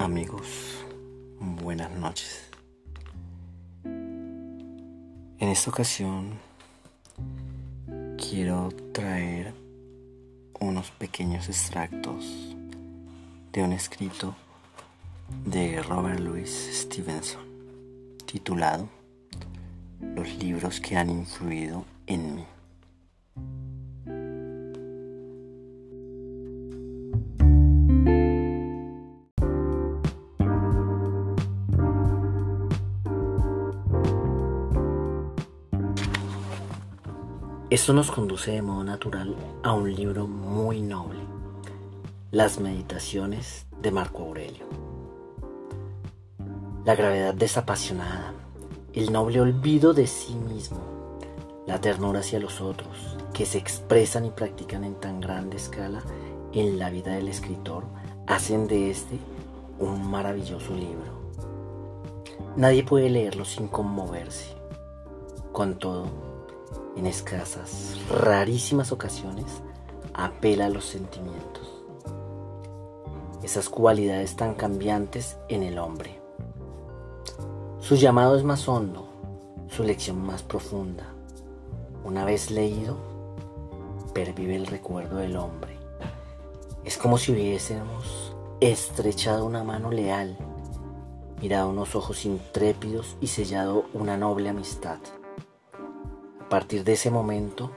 Amigos, buenas noches. En esta ocasión quiero traer unos pequeños extractos de un escrito de Robert Louis Stevenson titulado Los libros que han influido en mí. Esto nos conduce de modo natural a un libro muy noble, Las Meditaciones de Marco Aurelio. La gravedad desapasionada, el noble olvido de sí mismo, la ternura hacia los otros, que se expresan y practican en tan grande escala en la vida del escritor, hacen de este un maravilloso libro. Nadie puede leerlo sin conmoverse. Con todo, en escasas, rarísimas ocasiones, apela a los sentimientos. Esas cualidades tan cambiantes en el hombre. Su llamado es más hondo, su lección más profunda. Una vez leído, pervive el recuerdo del hombre. Es como si hubiésemos estrechado una mano leal, mirado unos ojos intrépidos y sellado una noble amistad. A partir de ese momento,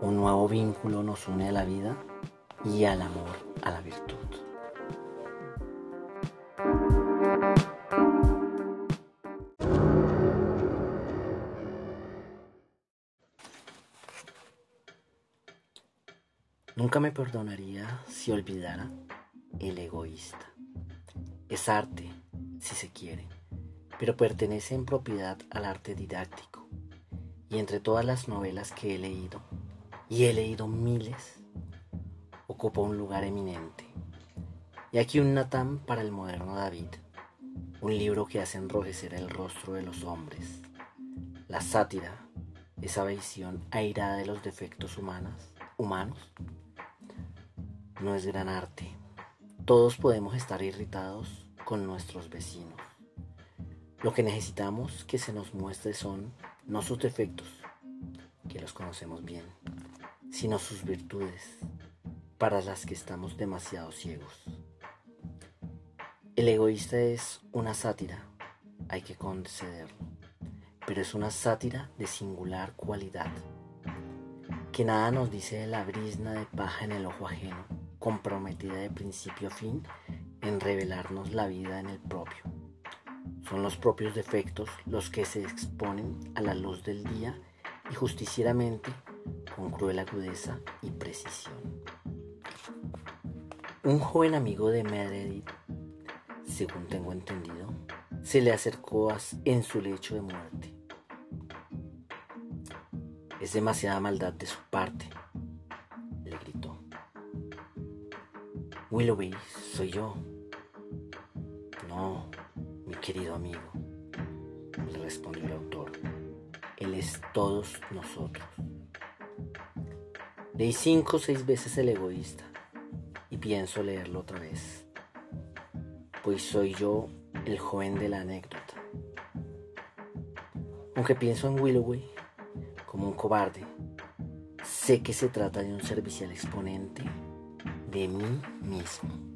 un nuevo vínculo nos une a la vida y al amor, a la virtud. Nunca me perdonaría si olvidara el egoísta. Es arte, si se quiere, pero pertenece en propiedad al arte didáctico y entre todas las novelas que he leído, y he leído miles, ocupa un lugar eminente. Y aquí un Natán para el moderno David, un libro que hace enrojecer el rostro de los hombres. La sátira, esa visión airada de los defectos humanos, humanos, no es gran arte. Todos podemos estar irritados con nuestros vecinos. Lo que necesitamos que se nos muestre son no sus defectos, que los conocemos bien, sino sus virtudes, para las que estamos demasiado ciegos. El egoísta es una sátira, hay que concederlo, pero es una sátira de singular cualidad, que nada nos dice de la brisna de paja en el ojo ajeno, comprometida de principio a fin en revelarnos la vida en el propio son los propios defectos los que se exponen a la luz del día y justicieramente con cruel agudeza y precisión. Un joven amigo de Meredith, según tengo entendido, se le acercó en su lecho de muerte. Es demasiada maldad de su parte, le gritó. Willoughby, soy yo. No, querido amigo, le respondió el autor, Él es todos nosotros. Leí cinco o seis veces El egoísta y pienso leerlo otra vez, pues soy yo el joven de la anécdota. Aunque pienso en Willoway como un cobarde, sé que se trata de un servicial exponente de mí mismo.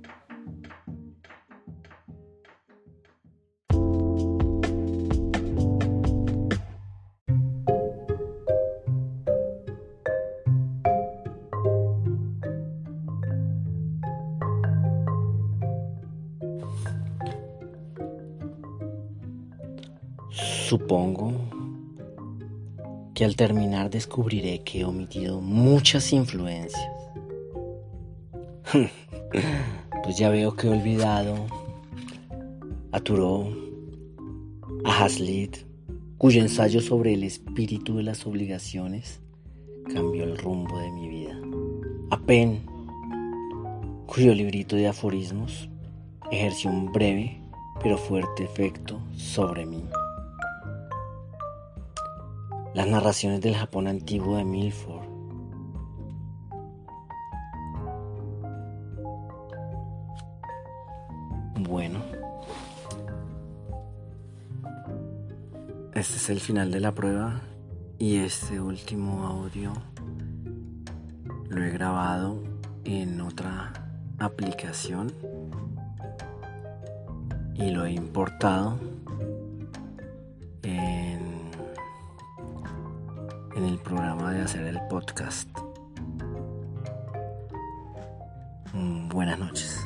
Supongo que al terminar descubriré que he omitido muchas influencias. pues ya veo que he olvidado a Thoreau, a Hazlitt, cuyo ensayo sobre el espíritu de las obligaciones cambió el rumbo de mi vida. A Penn, cuyo librito de aforismos ejerció un breve pero fuerte efecto sobre mí. Las narraciones del Japón antiguo de Milford. Bueno. Este es el final de la prueba y este último audio lo he grabado en otra aplicación y lo he importado en el programa de hacer el podcast. Mm, buenas noches.